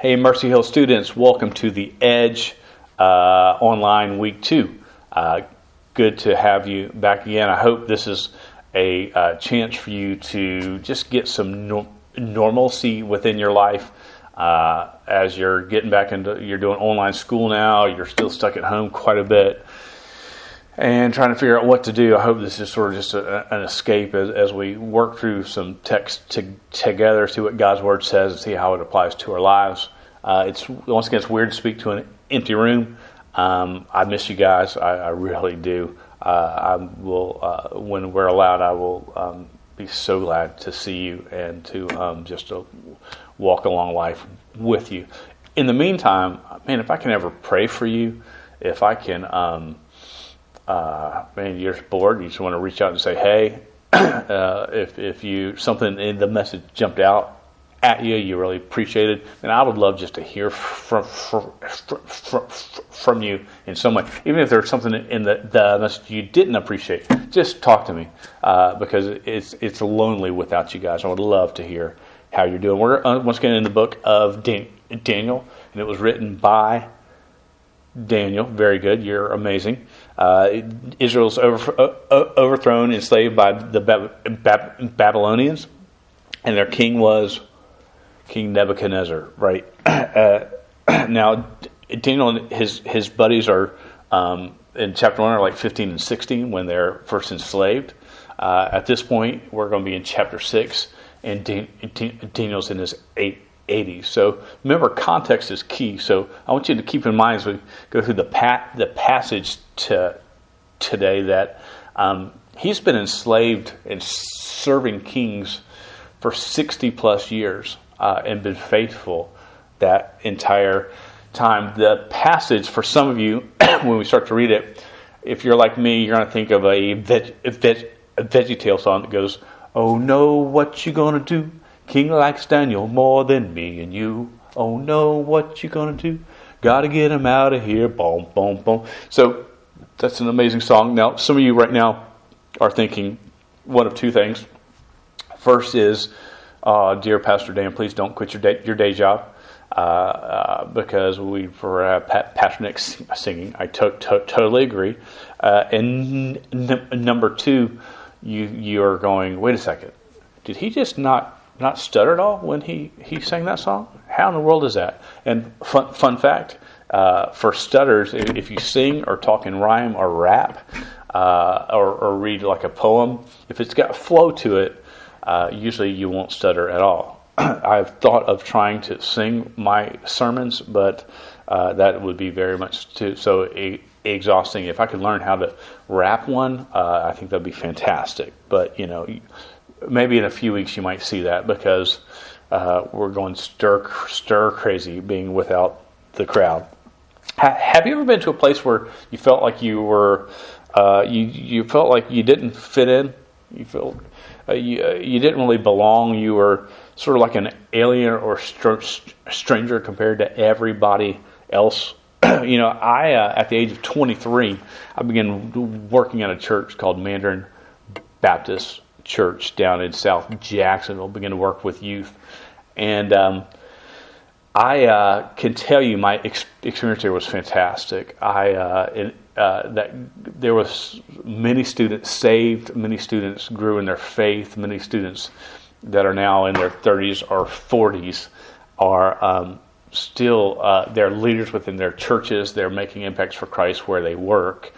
Hey, Mercy Hill students, welcome to the Edge uh, online week two. Uh, good to have you back again. I hope this is a uh, chance for you to just get some no- normalcy within your life uh, as you're getting back into, you're doing online school now, you're still stuck at home quite a bit and trying to figure out what to do. I hope this is sort of just a, an escape as, as, we work through some text to, together, see what God's Word says, and see how it applies to our lives. Uh, it's once again, it's weird to speak to an empty room. Um, I miss you guys. I, I really do. Uh, I will, uh, when we're allowed, I will um, be so glad to see you and to um, just to walk along life with you. In the meantime, man, if I can ever pray for you, if I can um, uh, man, you're bored, you just want to reach out and say, hey, uh, if, if you something in the message jumped out at you, you really appreciate it, and I would love just to hear from, from, from, from you in some way. Even if there's something in the, the message you didn't appreciate, just talk to me uh, because it's, it's lonely without you guys. I would love to hear how you're doing. We're uh, once again in the book of Daniel, and it was written by Daniel. Very good. You're amazing. Uh, Israel's over, overthrown, enslaved by the Bab- Bab- Babylonians, and their king was King Nebuchadnezzar. Right uh, now, Daniel and his his buddies are um, in chapter one are like 15 and 16 when they're first enslaved. Uh, at this point, we're going to be in chapter six, and Daniel's in his eight, 80. So remember, context is key. So I want you to keep in mind as we go through the, pa- the passage to, today that um, he's been enslaved and serving kings for 60 plus years uh, and been faithful that entire time. The passage, for some of you, when we start to read it, if you're like me, you're going to think of a, veg, a, veg, a song that goes, Oh no, what you gonna do? King likes Daniel more than me and you. Oh no, what you gonna do? Gotta get him out of here. Boom, boom, boom. So that's an amazing song. Now, some of you right now are thinking one of two things. First is, uh, dear Pastor Dan, please don't quit your day, your day job. Uh, uh, because we for uh, Pastor Nick singing, I to- to- totally agree. Uh, and n- number two, you you are going. Wait a second, did he just not not stutter at all when he, he sang that song? How in the world is that? And fun, fun fact uh, for stutters, if you sing or talk in rhyme or rap uh, or, or, read like a poem, if it's got flow to it, uh, usually you won't stutter at all. I've thought of trying to sing my sermons, but uh, that would be very much too so e- exhausting. If I could learn how to rap one, uh, I think that'd be fantastic. But you know maybe in a few weeks you might see that because uh, we're going stir stir crazy being without the crowd. Ha- have you ever been to a place where you felt like you were uh, you you felt like you didn't fit in? You felt uh, you, uh, you didn't really belong. You were sort of like an alien or str- stranger compared to everybody else. you know, I uh, at the age of 23, I began working at a church called Mandarin Baptist church down in South Jacksonville, begin to work with youth. And um, I uh, can tell you my ex- experience there was fantastic. I uh, uh, that there was many students saved, many students grew in their faith, many students that are now in their 30s or 40s are um, still uh, they're leaders within their churches. They're making impacts for Christ where they work.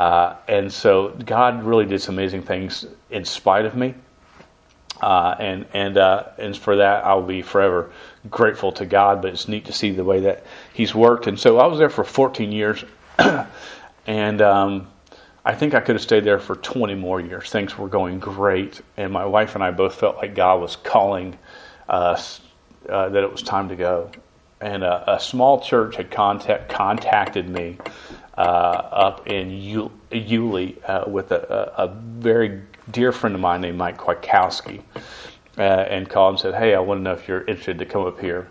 Uh, and so God really did some amazing things in spite of me. Uh, and and uh, and for that I'll be forever grateful to God. But it's neat to see the way that He's worked. And so I was there for 14 years, and um, I think I could have stayed there for 20 more years. Things were going great, and my wife and I both felt like God was calling us uh, that it was time to go. And a, a small church had contact, contacted me uh, up in Yulee uh, with a, a, very dear friend of mine named Mike Kwiatkowski, uh, and called and said, "Hey, I want to know if you're interested to come up here.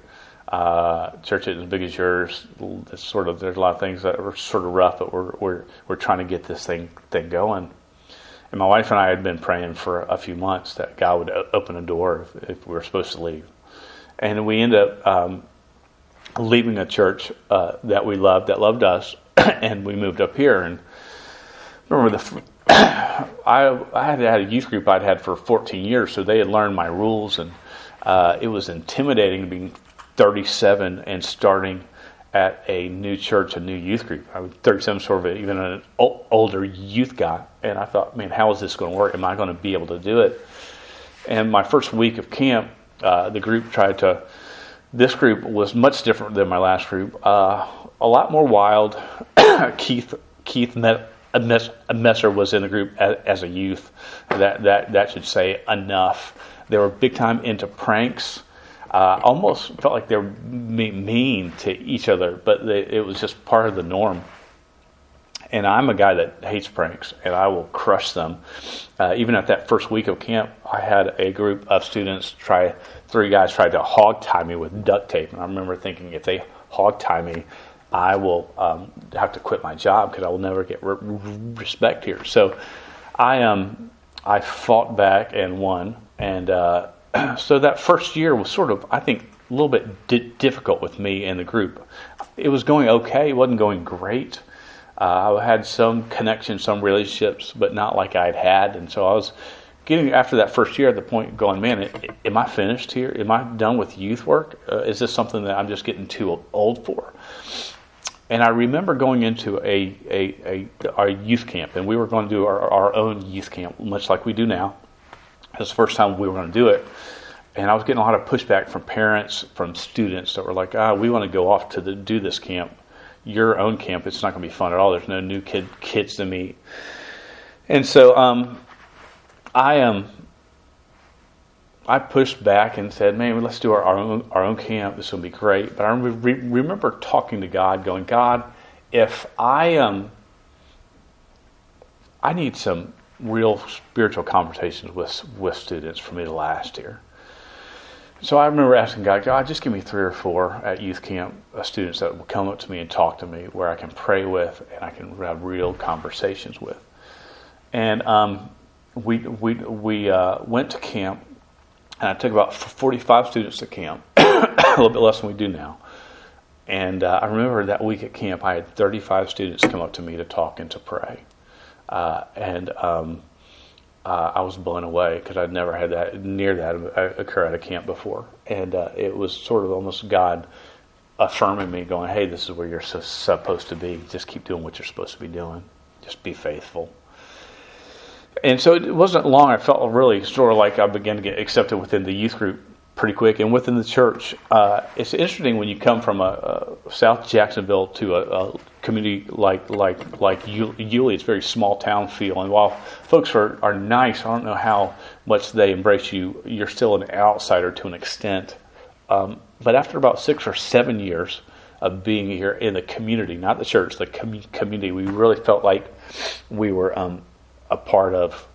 Uh, church isn't as big as yours. It's sort of there's a lot of things that are sort of rough, but we're we're we're trying to get this thing thing going." And my wife and I had been praying for a few months that God would open a door if, if we were supposed to leave, and we ended up. Um, leaving a church uh, that we loved, that loved us, and we moved up here. And remember the. I, I had had a youth group I'd had for 14 years, so they had learned my rules, and uh, it was intimidating to being 37 and starting at a new church, a new youth group. I was 37, sort of even an older youth guy, and I thought, man, how is this going to work? Am I going to be able to do it? And my first week of camp, uh, the group tried to. This group was much different than my last group. Uh, a lot more wild. Keith Keith met, Messer was in the group as, as, a youth. That that that should say enough. They were big time into pranks uh, almost felt like they were mean to each other, but they, it was just part of the norm. And I'm a guy that hates pranks, and I will crush them. Uh, even at that first week of camp, I had a group of students try, three guys tried to hog tie me with duct tape. And I remember thinking, if they hog tie me, I will um, have to quit my job because I will never get re- respect here. So I um, I fought back and won, and uh, so that first year was sort of, I think, a little bit di- difficult with me and the group. It was going okay, it wasn't going great. Uh, I had some connections, some relationships, but not like I'd had. And so I was getting after that first year at the point going, man, am I finished here? Am I done with youth work? Uh, is this something that I'm just getting too old for? And I remember going into a, a, a our youth camp, and we were going to do our, our own youth camp, much like we do now. It was the first time we were going to do it. And I was getting a lot of pushback from parents, from students that were like, ah, we want to go off to the, do this camp, your own camp. It's not going to be fun at all. There's no new kid, kids to meet. And so um, I um, I pushed back and said, man, let's do our, our, own, our own camp. This will be great. But I re- remember talking to God, going, God, if I um, I need some real spiritual conversations with with students for me to last here. So I remember asking God, God, just give me three or four at youth camp uh, students that will come up to me and talk to me, where I can pray with and I can have real conversations with. And um, we we we uh, went to camp, and I took about forty-five students to camp, a little bit less than we do now. And uh, I remember that week at camp, I had thirty-five students come up to me to talk and to pray. Uh, and um, uh, I was blown away because I'd never had that near that occur at a camp before, and uh, it was sort of almost God affirming me, going, "Hey, this is where you're so, supposed to be. Just keep doing what you're supposed to be doing. Just be faithful." And so it wasn't long. I felt really sort of like I began to get accepted within the youth group pretty quick. And within the church, uh, it's interesting when you come from a, a South Jacksonville to a, a, community like like like Yulee. It's very small town feel. And while folks are, are nice, I don't know how much they embrace you. You're still an outsider to an extent. Um, but after about six or seven years of being here in the community, not the church, the com- community, we really felt like we were um, a part of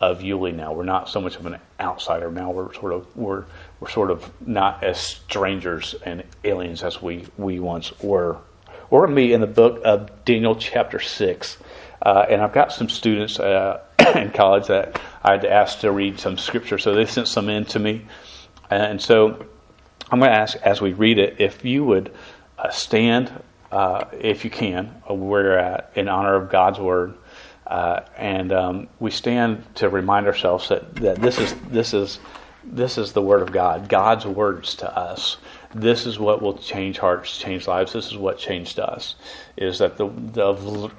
of Yulee now. We're not so much of an outsider now. We're sort of we're we're sort of not as strangers and aliens as we we once were. We're going to be in the book of Daniel, chapter six, uh, and I've got some students uh, in college that I had to ask to read some scripture, so they sent some in to me, and so I'm going to ask as we read it if you would uh, stand, uh, if you can, where you're at, in honor of God's word. Uh, and um, we stand to remind ourselves that, that this is this is this is the word of God, God's words to us. This is what will change hearts, change lives. This is what changed us. Is that the, the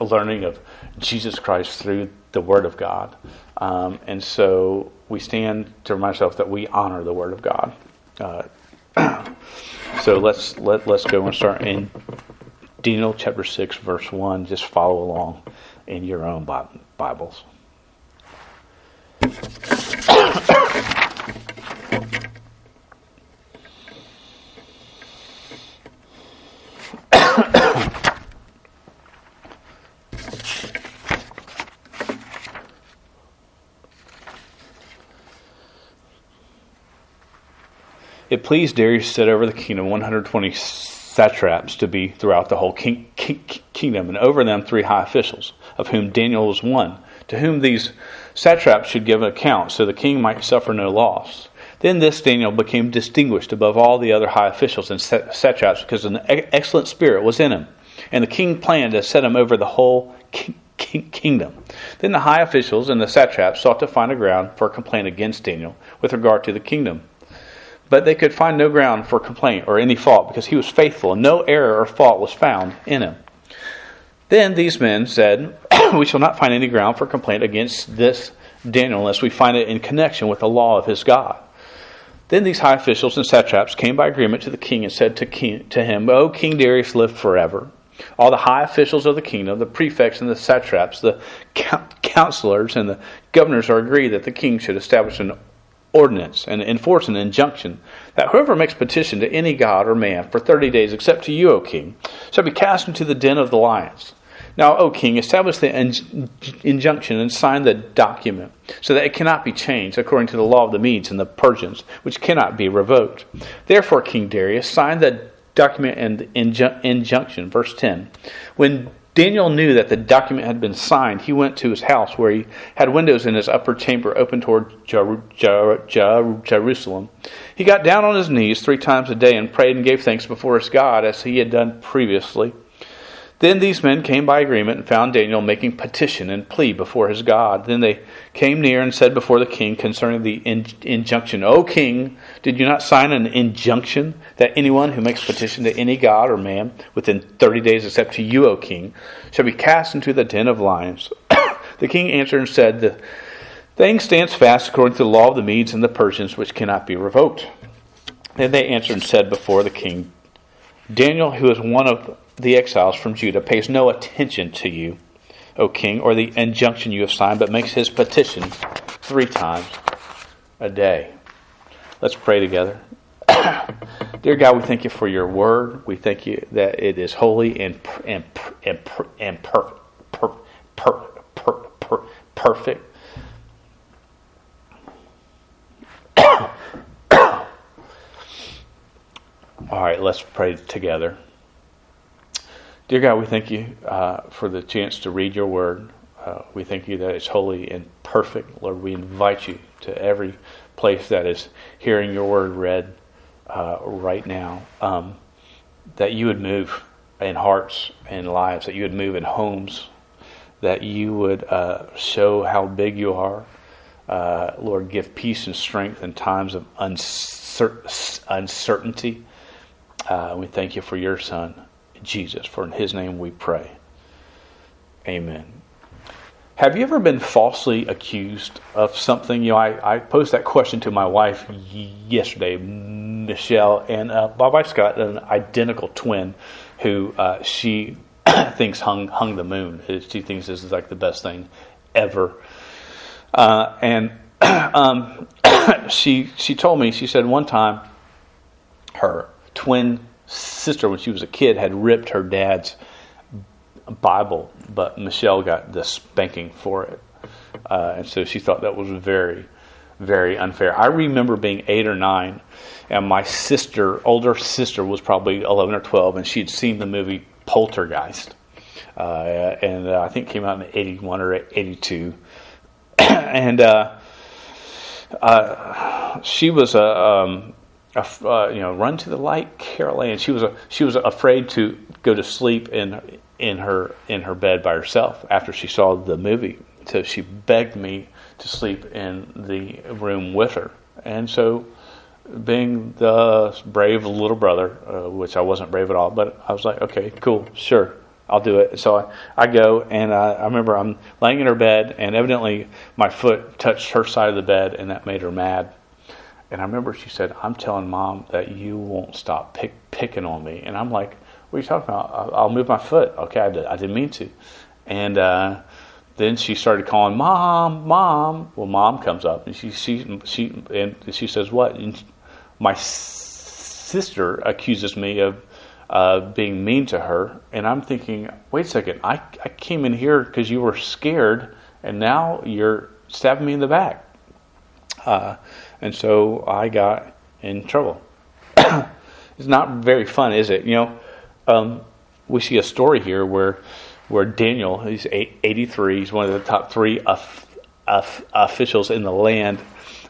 learning of Jesus Christ through the Word of God, um, and so we stand to remind ourselves that we honor the Word of God. Uh, so let's let let's go and start in Daniel chapter six, verse one. Just follow along in your own Bibles. it pleased Darius to set over the kingdom 120 satraps to be throughout the whole king, king, kingdom, and over them three high officials of whom Daniel was one, to whom these satraps should give an account, so the king might suffer no loss. Then this Daniel became distinguished above all the other high officials and satraps because an excellent spirit was in him. And the king planned to set him over the whole kingdom. Then the high officials and the satraps sought to find a ground for a complaint against Daniel with regard to the kingdom. But they could find no ground for complaint or any fault because he was faithful, and no error or fault was found in him. Then these men said, We shall not find any ground for complaint against this Daniel unless we find it in connection with the law of his God. Then these high officials and satraps came by agreement to the king and said to, king, to him, O King Darius, live forever. All the high officials of the kingdom, the prefects and the satraps, the counselors and the governors are agreed that the king should establish an ordinance and enforce an injunction that whoever makes petition to any god or man for thirty days, except to you, O king, shall be cast into the den of the lions. Now, O king, establish the injunction and sign the document so that it cannot be changed according to the law of the Medes and the Persians, which cannot be revoked. Therefore, King Darius signed the document and injunction. Verse 10. When Daniel knew that the document had been signed. He went to his house where he had windows in his upper chamber open toward Jer- Jer- Jer- Jerusalem. He got down on his knees three times a day and prayed and gave thanks before his God as he had done previously. Then these men came by agreement and found Daniel making petition and plea before his God. Then they came near and said before the king concerning the in- injunction, O king, did you not sign an injunction that anyone who makes petition to any god or man within thirty days, except to you, O king, shall be cast into the den of lions? the king answered and said, The thing stands fast according to the law of the Medes and the Persians, which cannot be revoked. Then they answered and said before the king, Daniel, who is one of the exiles from Judah pays no attention to you, O king, or the injunction you have signed, but makes his petition three times a day. Let's pray together. Dear God, we thank you for your word. We thank you that it is holy and and and and per, per, per, per, per, perfect. All right, let's pray together. Dear God, we thank you uh, for the chance to read your word. Uh, we thank you that it's holy and perfect. Lord, we invite you to every place that is hearing your word read uh, right now, um, that you would move in hearts and lives, that you would move in homes, that you would uh, show how big you are. Uh, Lord, give peace and strength in times of uncer- uncertainty. Uh, we thank you for your son. Jesus. For in his name we pray. Amen. Have you ever been falsely accused of something? You know, I, I posed that question to my wife yesterday, Michelle, and uh, my wife's got an identical twin who uh, she thinks hung hung the moon. She thinks this is like the best thing ever. Uh, and um, she she told me she said one time her twin sister, when she was a kid, had ripped her dad's Bible, but Michelle got the spanking for it. Uh, and so she thought that was very, very unfair. I remember being eight or nine, and my sister, older sister, was probably 11 or 12, and she'd seen the movie Poltergeist. Uh, and uh, I think came out in 81 or 82. and uh, uh, she was a. Um, uh, you know, run to the light, Carol Anne. She was a, she was afraid to go to sleep in in her in her bed by herself after she saw the movie. So she begged me to sleep in the room with her. And so, being the brave little brother, uh, which I wasn't brave at all, but I was like, okay, cool, sure, I'll do it. So I, I go, and I, I remember I'm laying in her bed, and evidently my foot touched her side of the bed, and that made her mad. And I remember she said, I'm telling mom that you won't stop pick, picking on me. And I'm like, what are you talking about? I'll, move my foot. Okay, I, did, I didn't mean to. And uh, then she started calling, Mom, Mom. Well, mom comes up and she, she, she, and she says, What? And my sister accuses me of uh, being mean to her. And I'm thinking, Wait a second, I, I came in here because you were scared, and now you're stabbing me in the back. Uh, and so I got in trouble. it's not very fun, is it? You know, um, we see a story here where where Daniel, he's 83, he's one of the top three officials in the land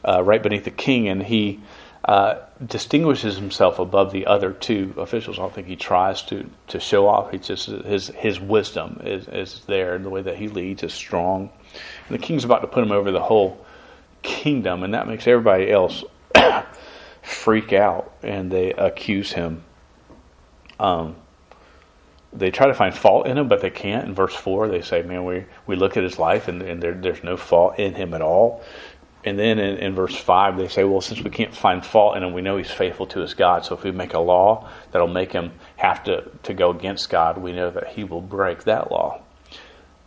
uh, right beneath the king, and he uh, distinguishes himself above the other two officials. I don't think he tries to, to show off. It's just his his wisdom is, is there, and the way that he leads is strong. And the king's about to put him over the whole kingdom, and that makes everybody else freak out, and they accuse him. Um, they try to find fault in him, but they can't. In verse four, they say, "Man, we we look at his life, and, and there, there's no fault in him at all." And then in, in, verse 5, they say, well, since we can't find fault in him, we know he's faithful to his God. So if we make a law that'll make him have to, to go against God, we know that he will break that law.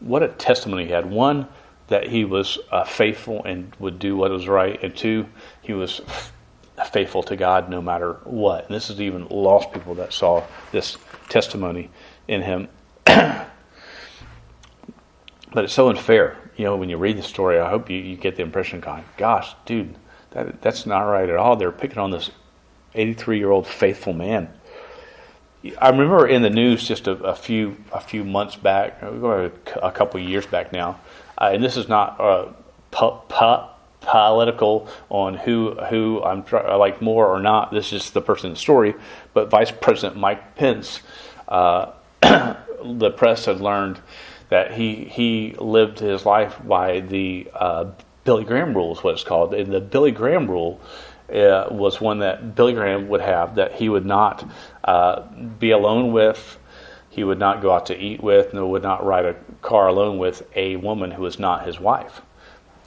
What a testimony he had. One, that he was uh, faithful and would do what was right. And two, he was faithful to God no matter what. And this is even lost people that saw this testimony in him. but it's so unfair you know, when you read the story, I hope you, you get the impression, going, gosh, dude, that, that's not right at all. They're picking on this 83 year old faithful man. I remember in the news just a, a few a few months back, a couple years back now, uh, and this is not uh, pu- pu- political on who who I'm try- like more or not. This is the person in the story, but Vice President Mike Pence, uh, the press had learned that he he lived his life by the uh, Billy Graham rule is what it's called, and the Billy Graham rule uh, was one that Billy Graham would have that he would not uh, be alone with, he would not go out to eat with, nor would not ride a car alone with a woman who was not his wife.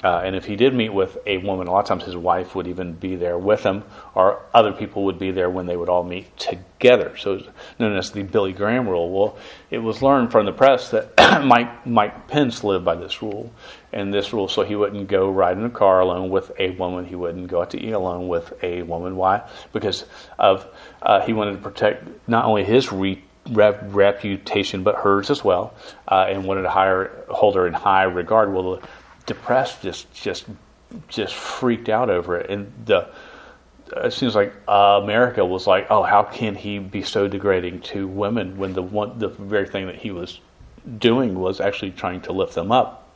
Uh, and if he did meet with a woman, a lot of times his wife would even be there with him, or other people would be there when they would all meet together. So it's known as the Billy Graham rule. Well, it was learned from the press that Mike, Mike Pence lived by this rule. And this rule, so he wouldn't go ride in a car alone with a woman. He wouldn't go out to eat alone with a woman. Why? Because of uh, he wanted to protect not only his re- reputation but hers as well, uh, and wanted to hire, hold her in high regard. Well, depressed, just just just freaked out over it. And the it seems like uh, America was like, oh, how can he be so degrading to women when the one the very thing that he was doing was actually trying to lift them up.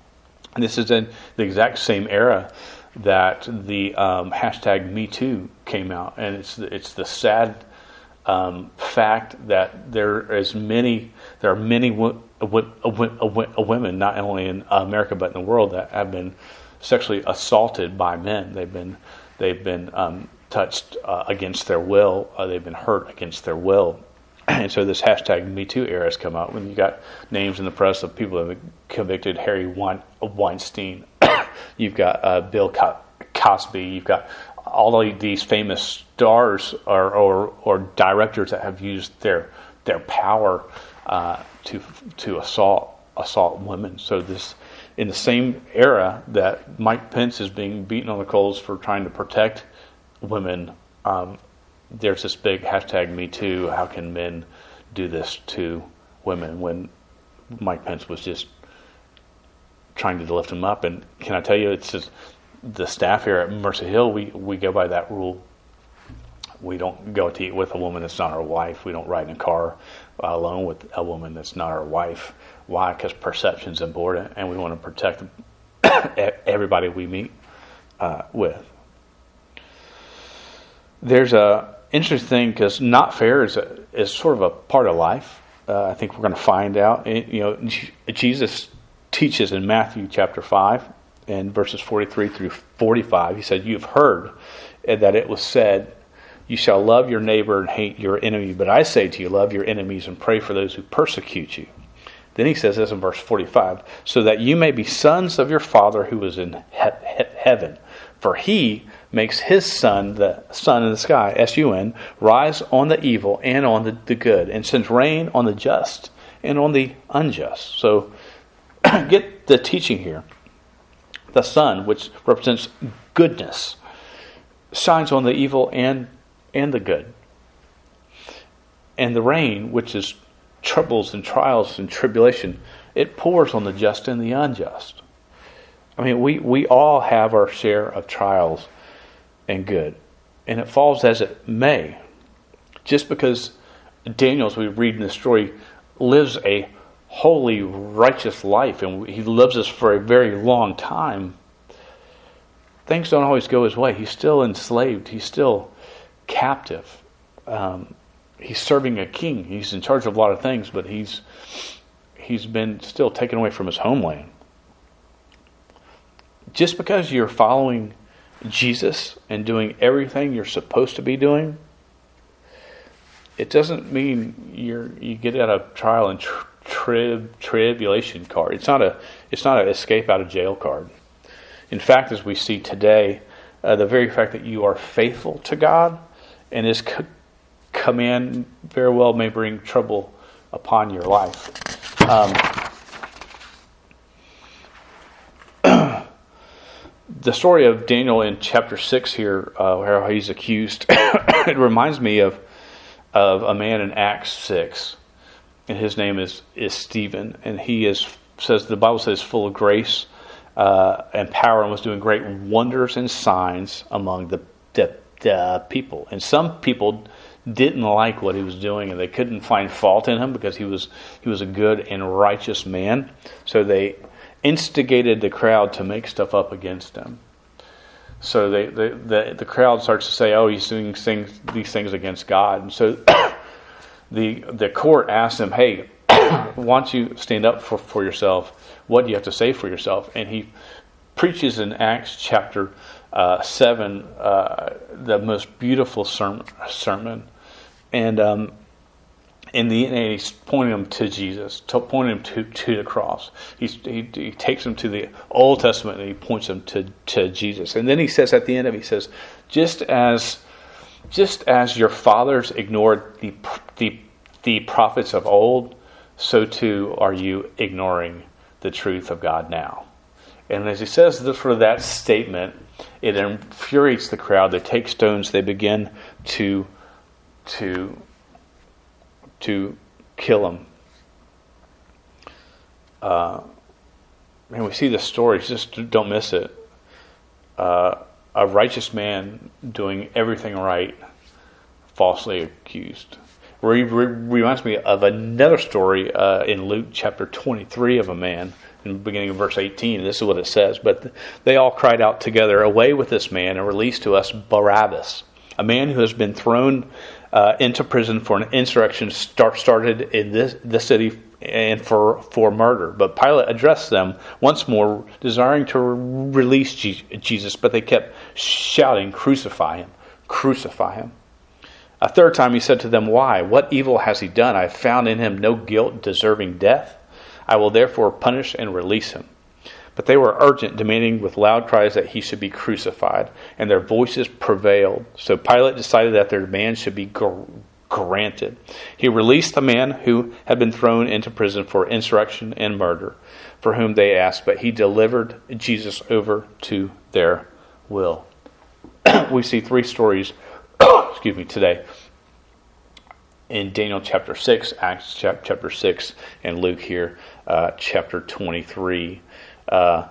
And this is in the exact same era that the um, hashtag Me Too came out, and it's it's the sad um, fact that there is many there are many women, not only in America but in the world, that have been sexually assaulted by men. They've been they've been um, touched uh, against their will. Uh, they've been hurt against their will. And so this hashtag Me Too era has come out when you got names in the press of people that have convicted Harvey Weinstein. you've got uh, Bill Cosby. You've got all of these famous stars or, or, or directors that have used their their power uh, to to assault assault women. So this in the same era that Mike Pence is being beaten on the coals for trying to protect women, um, there's this big hashtag Me Too. How can men do this to women when Mike Pence was just trying to lift them up? And can I tell you, it's just the staff here at Mercy Hill. We we go by that rule. We don't go to eat with a woman that's not our wife. We don't ride in a car alone with a woman that's not our wife. Why? Because perception is important, and we want to protect everybody we meet uh, with. There's a interesting thing because not fair is a, is sort of a part of life. Uh, I think we're going to find out. You know, Jesus teaches in Matthew chapter five and verses forty three through forty five. He said, "You've heard that it was said." You shall love your neighbor and hate your enemy. But I say to you, love your enemies and pray for those who persecute you. Then he says this in verse 45 so that you may be sons of your Father who is in he- he- heaven. For he makes his sun, the sun in the sky, S U N, rise on the evil and on the, the good, and sends rain on the just and on the unjust. So get the teaching here. The sun, which represents goodness, shines on the evil and and the good. And the rain, which is troubles and trials and tribulation, it pours on the just and the unjust. I mean, we, we all have our share of trials and good. And it falls as it may. Just because Daniel, as we read in the story, lives a holy, righteous life and he loves us for a very long time, things don't always go his way. He's still enslaved. He's still captive. Um, he's serving a king. He's in charge of a lot of things, but he's he's been still taken away from his homeland. Just because you're following Jesus and doing everything you're supposed to be doing, it doesn't mean you're you get out of trial and tri- trib tribulation card. It's not a it's not an escape out of jail card. In fact, as we see today, uh, the very fact that you are faithful to God and His co- command very well may bring trouble upon your life. Um, the story of Daniel in chapter six here, uh, where he's accused, it reminds me of of a man in Acts six, and his name is is Stephen, and he is says the Bible says full of grace uh, and power, and was doing great wonders and signs among the, the, the people. And some people didn't like what he was doing, and they couldn't find fault in him because he was he was a good and righteous man. So they instigated the crowd to make stuff up against him. So they, they, the, the crowd starts to say, oh, he's doing things, these things against God. And so the, the court asks him, hey, why don't you stand up for, for yourself? What do you have to say for yourself? And he preaches in Acts chapter uh, 7 uh, the most beautiful sermon. sermon. And um, in the end, he's pointing them to Jesus, to, pointing them to, to the cross. He's, he, he takes them to the Old Testament and he points them to, to Jesus. And then he says at the end of it, he says, just as just as your fathers ignored the, the, the prophets of old, so too are you ignoring the truth of God now. And as he says this for that statement, it infuriates the crowd. They take stones, they begin to to to kill him. Uh, and we see the story, just don't miss it. Uh, a righteous man doing everything right, falsely accused. Re- re- reminds me of another story uh, in Luke chapter 23 of a man in the beginning of verse 18. This is what it says. But they all cried out together, Away with this man, and release to us Barabbas, a man who has been thrown uh, into prison for an insurrection start, started in this, this city and for, for murder. But Pilate addressed them once more, desiring to release Jesus, but they kept shouting, Crucify him! Crucify him! A third time he said to them, Why? What evil has he done? I found in him no guilt deserving death. I will therefore punish and release him. But they were urgent, demanding with loud cries that he should be crucified, and their voices prevailed. So Pilate decided that their demand should be gr- granted. He released the man who had been thrown into prison for insurrection and murder, for whom they asked, but he delivered Jesus over to their will. we see three stories, excuse me, today in Daniel chapter 6, Acts chapter 6, and Luke here, uh, chapter 23 uh,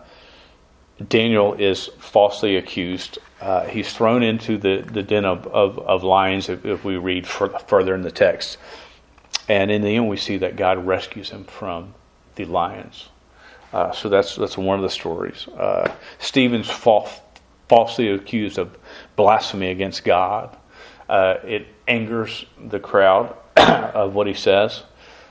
Daniel is falsely accused. Uh, he's thrown into the, the den of, of, of lions if, if, we read further in the text. And in the end, we see that God rescues him from the lions. Uh, so that's, that's one of the stories. Uh, Stephen's false, falsely accused of blasphemy against God. Uh, it angers the crowd of what he says.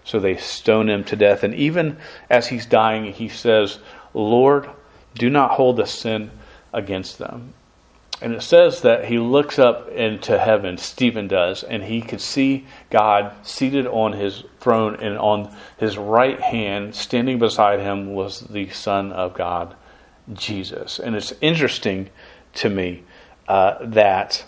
So they stone him to death. And even as he's dying, he says, Lord, do not hold the sin against them. And it says that he looks up into heaven, Stephen does, and he could see God seated on his throne, and on his right hand, standing beside him, was the Son of God, Jesus. And it's interesting to me uh, that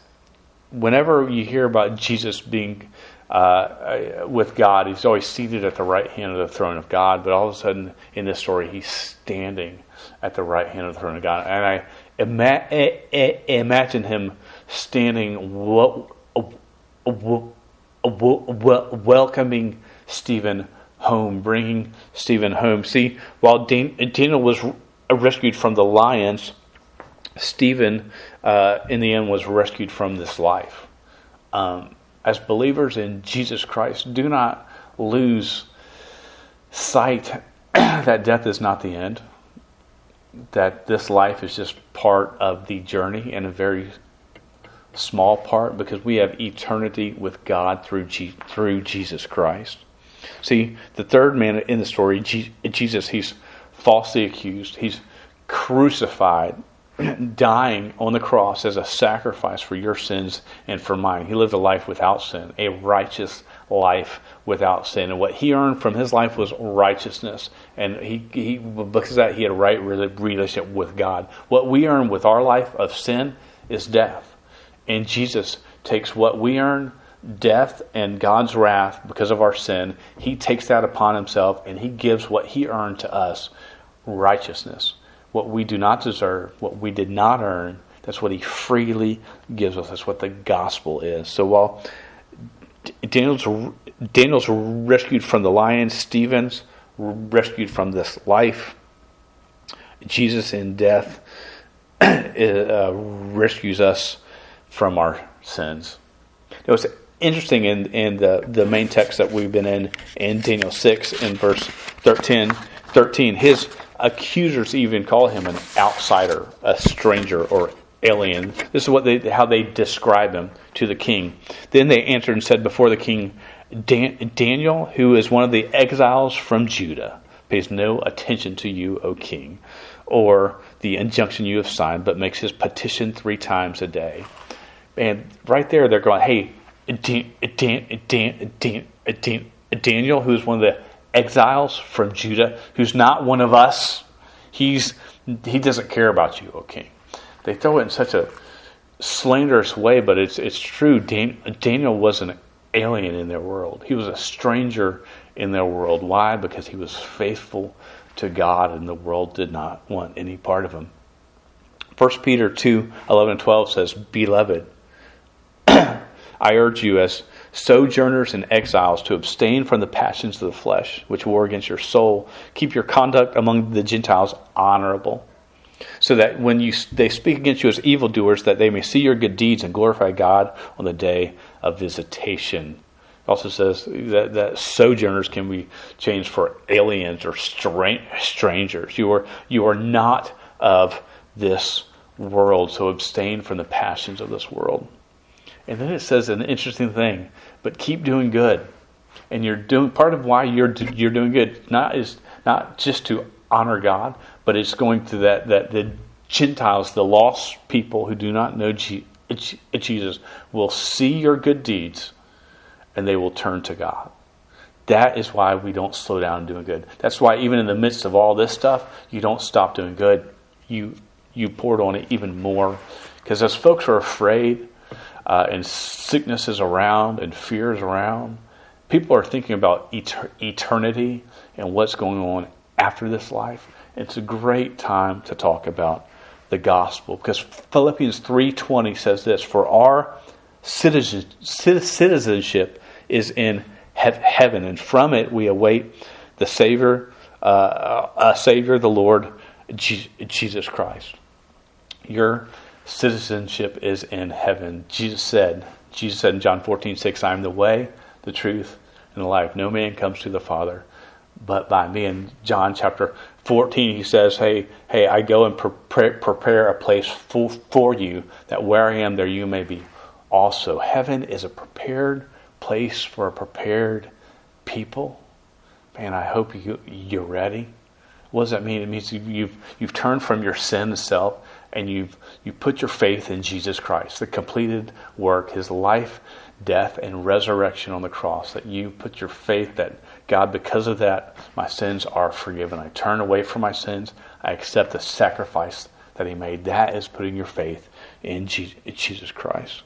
whenever you hear about Jesus being uh, with God. He's always seated at the right hand of the throne of God, but all of a sudden in this story, he's standing at the right hand of the throne of God. And I ima- imagine him standing, welcoming Stephen home, bringing Stephen home. See, while Daniel was rescued from the lions, Stephen, uh, in the end, was rescued from this life. Um, as believers in Jesus Christ, do not lose sight that death is not the end. that this life is just part of the journey and a very small part because we have eternity with God through G- through Jesus Christ. See, the third man in the story, Jesus, he's falsely accused. He's crucified, dying on the cross as a sacrifice for your sins and for mine. He lived a life without sin, a righteous life without sin. And what he earned from his life was righteousness. And he, he because that, he had a right relationship with God. What we earn with our life of sin is death. And Jesus takes what we earn, death and God's wrath because of our sin, he takes that upon himself and he gives what he earned to us righteousness. What we do not deserve, what we did not earn, that's what he freely gives us. That's what the gospel is. So while Daniel's, Daniel's rescued from the lions, Stephen's rescued from this life, Jesus in death uh, rescues us from our sins. It was interesting in, in the, the main text that we've been in, in Daniel 6, in verse 13, 13, his accusers even call him an outsider, a stranger, or alien. This is what they, how they describe him to the king. Then they answered and said before the king, Dan, Daniel, who is one of the exiles from Judah, pays no attention to you, O king, or the injunction you have signed, but makes his petition three times a day. And right there, they're going, hey, Dan, Dan, Dan, Dan, Daniel, who's one of the exiles from Judah, who's not one of us, he's he doesn't care about you, O king. They throw it in such a slanderous way, but it's it's true. Dan, Daniel was an alien in their world. He was a stranger in their world. Why? Because he was faithful to God, and the world did not want any part of him. 1 Peter 2 11 and 12 says, Beloved, I urge you as sojourners and exiles to abstain from the passions of the flesh, which war against your soul. Keep your conduct among the Gentiles honorable, so that when you, they speak against you as evildoers, that they may see your good deeds and glorify God on the day of visitation. It also says that, that sojourners can be changed for aliens or strangers. You are, you are not of this world, so abstain from the passions of this world. And then it says an interesting thing, but keep doing good. And you're doing part of why you're you're doing good not is not just to honor God, but it's going to that that the Gentiles, the lost people who do not know Jesus, will see your good deeds and they will turn to God. That is why we don't slow down doing good. That's why even in the midst of all this stuff, you don't stop doing good. You you poured on it even more because as folks are afraid uh, and sickness is around and fear is around. People are thinking about etern- eternity and what's going on after this life. It's a great time to talk about the gospel because Philippians 3:20 says this, "For our citizen, citizenship is in heaven, and from it we await the Savior, uh, a Savior, the Lord Jesus Christ." Your citizenship is in heaven. Jesus said, Jesus said in John 14, 6, I am the way, the truth, and the life. No man comes to the Father but by me. In John chapter 14, he says, Hey, hey, I go and prepare, prepare a place for, for you, that where I am, there you may be also. Heaven is a prepared place for a prepared people. Man, I hope you, you're ready. What does that mean? It means you've, you've turned from your sin self and you've you put your faith in Jesus Christ, the completed work, his life, death, and resurrection on the cross, that you put your faith that God, because of that, my sins are forgiven. I turn away from my sins. I accept the sacrifice that he made. That is putting your faith in Jesus Christ.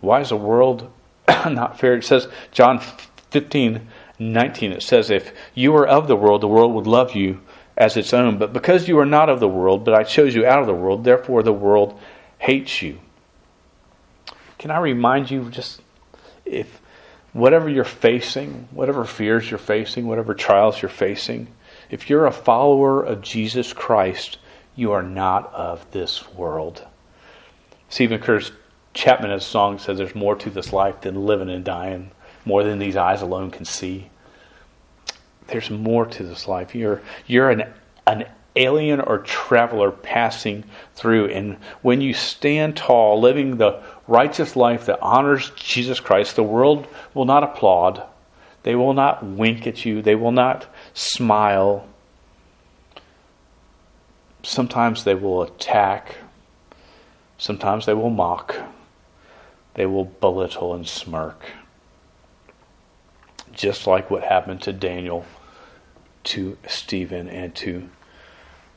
Why is the world not fair? It says, John 15, 19, it says, If you were of the world, the world would love you as its own. But because you are not of the world, but I chose you out of the world, therefore the world hates you. Can I remind you just if whatever you're facing, whatever fears you're facing, whatever trials you're facing, if you're a follower of Jesus Christ, you are not of this world. Steven Curtis Chapman, song, says there's more to this life than living and dying, more than these eyes alone can see there's more to this life. You're you're an an alien or traveler passing through. And when you stand tall, living the righteous life that honors Jesus Christ, the world will not applaud. They will not wink at you. They will not smile. Sometimes they will attack. Sometimes they will mock. They will belittle and smirk. Just like what happened to Daniel, to Stephen, and to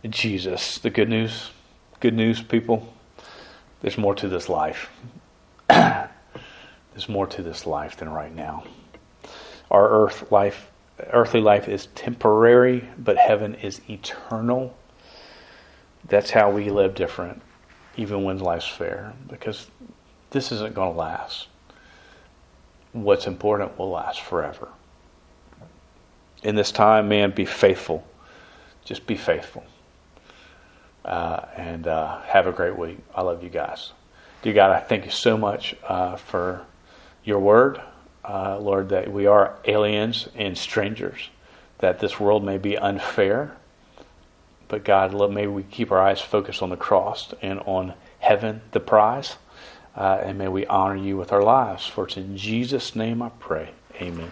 Jesus. The good news, good news, people, there's more to this life. there's more to this life than right now. Our earth life, earthly life is temporary, but heaven is eternal. That's how we live different, even when life's fair, because this isn't going to last. What's important will last forever. In this time, man, be faithful. Just be faithful. Uh, and uh, have a great week. I love you guys. Dear God, I thank you so much uh, for your word, uh, Lord, that we are aliens and strangers, that this world may be unfair. But God, may we keep our eyes focused on the cross and on heaven, the prize. Uh, and may we honor you with our lives. For it's in Jesus' name I pray. Amen.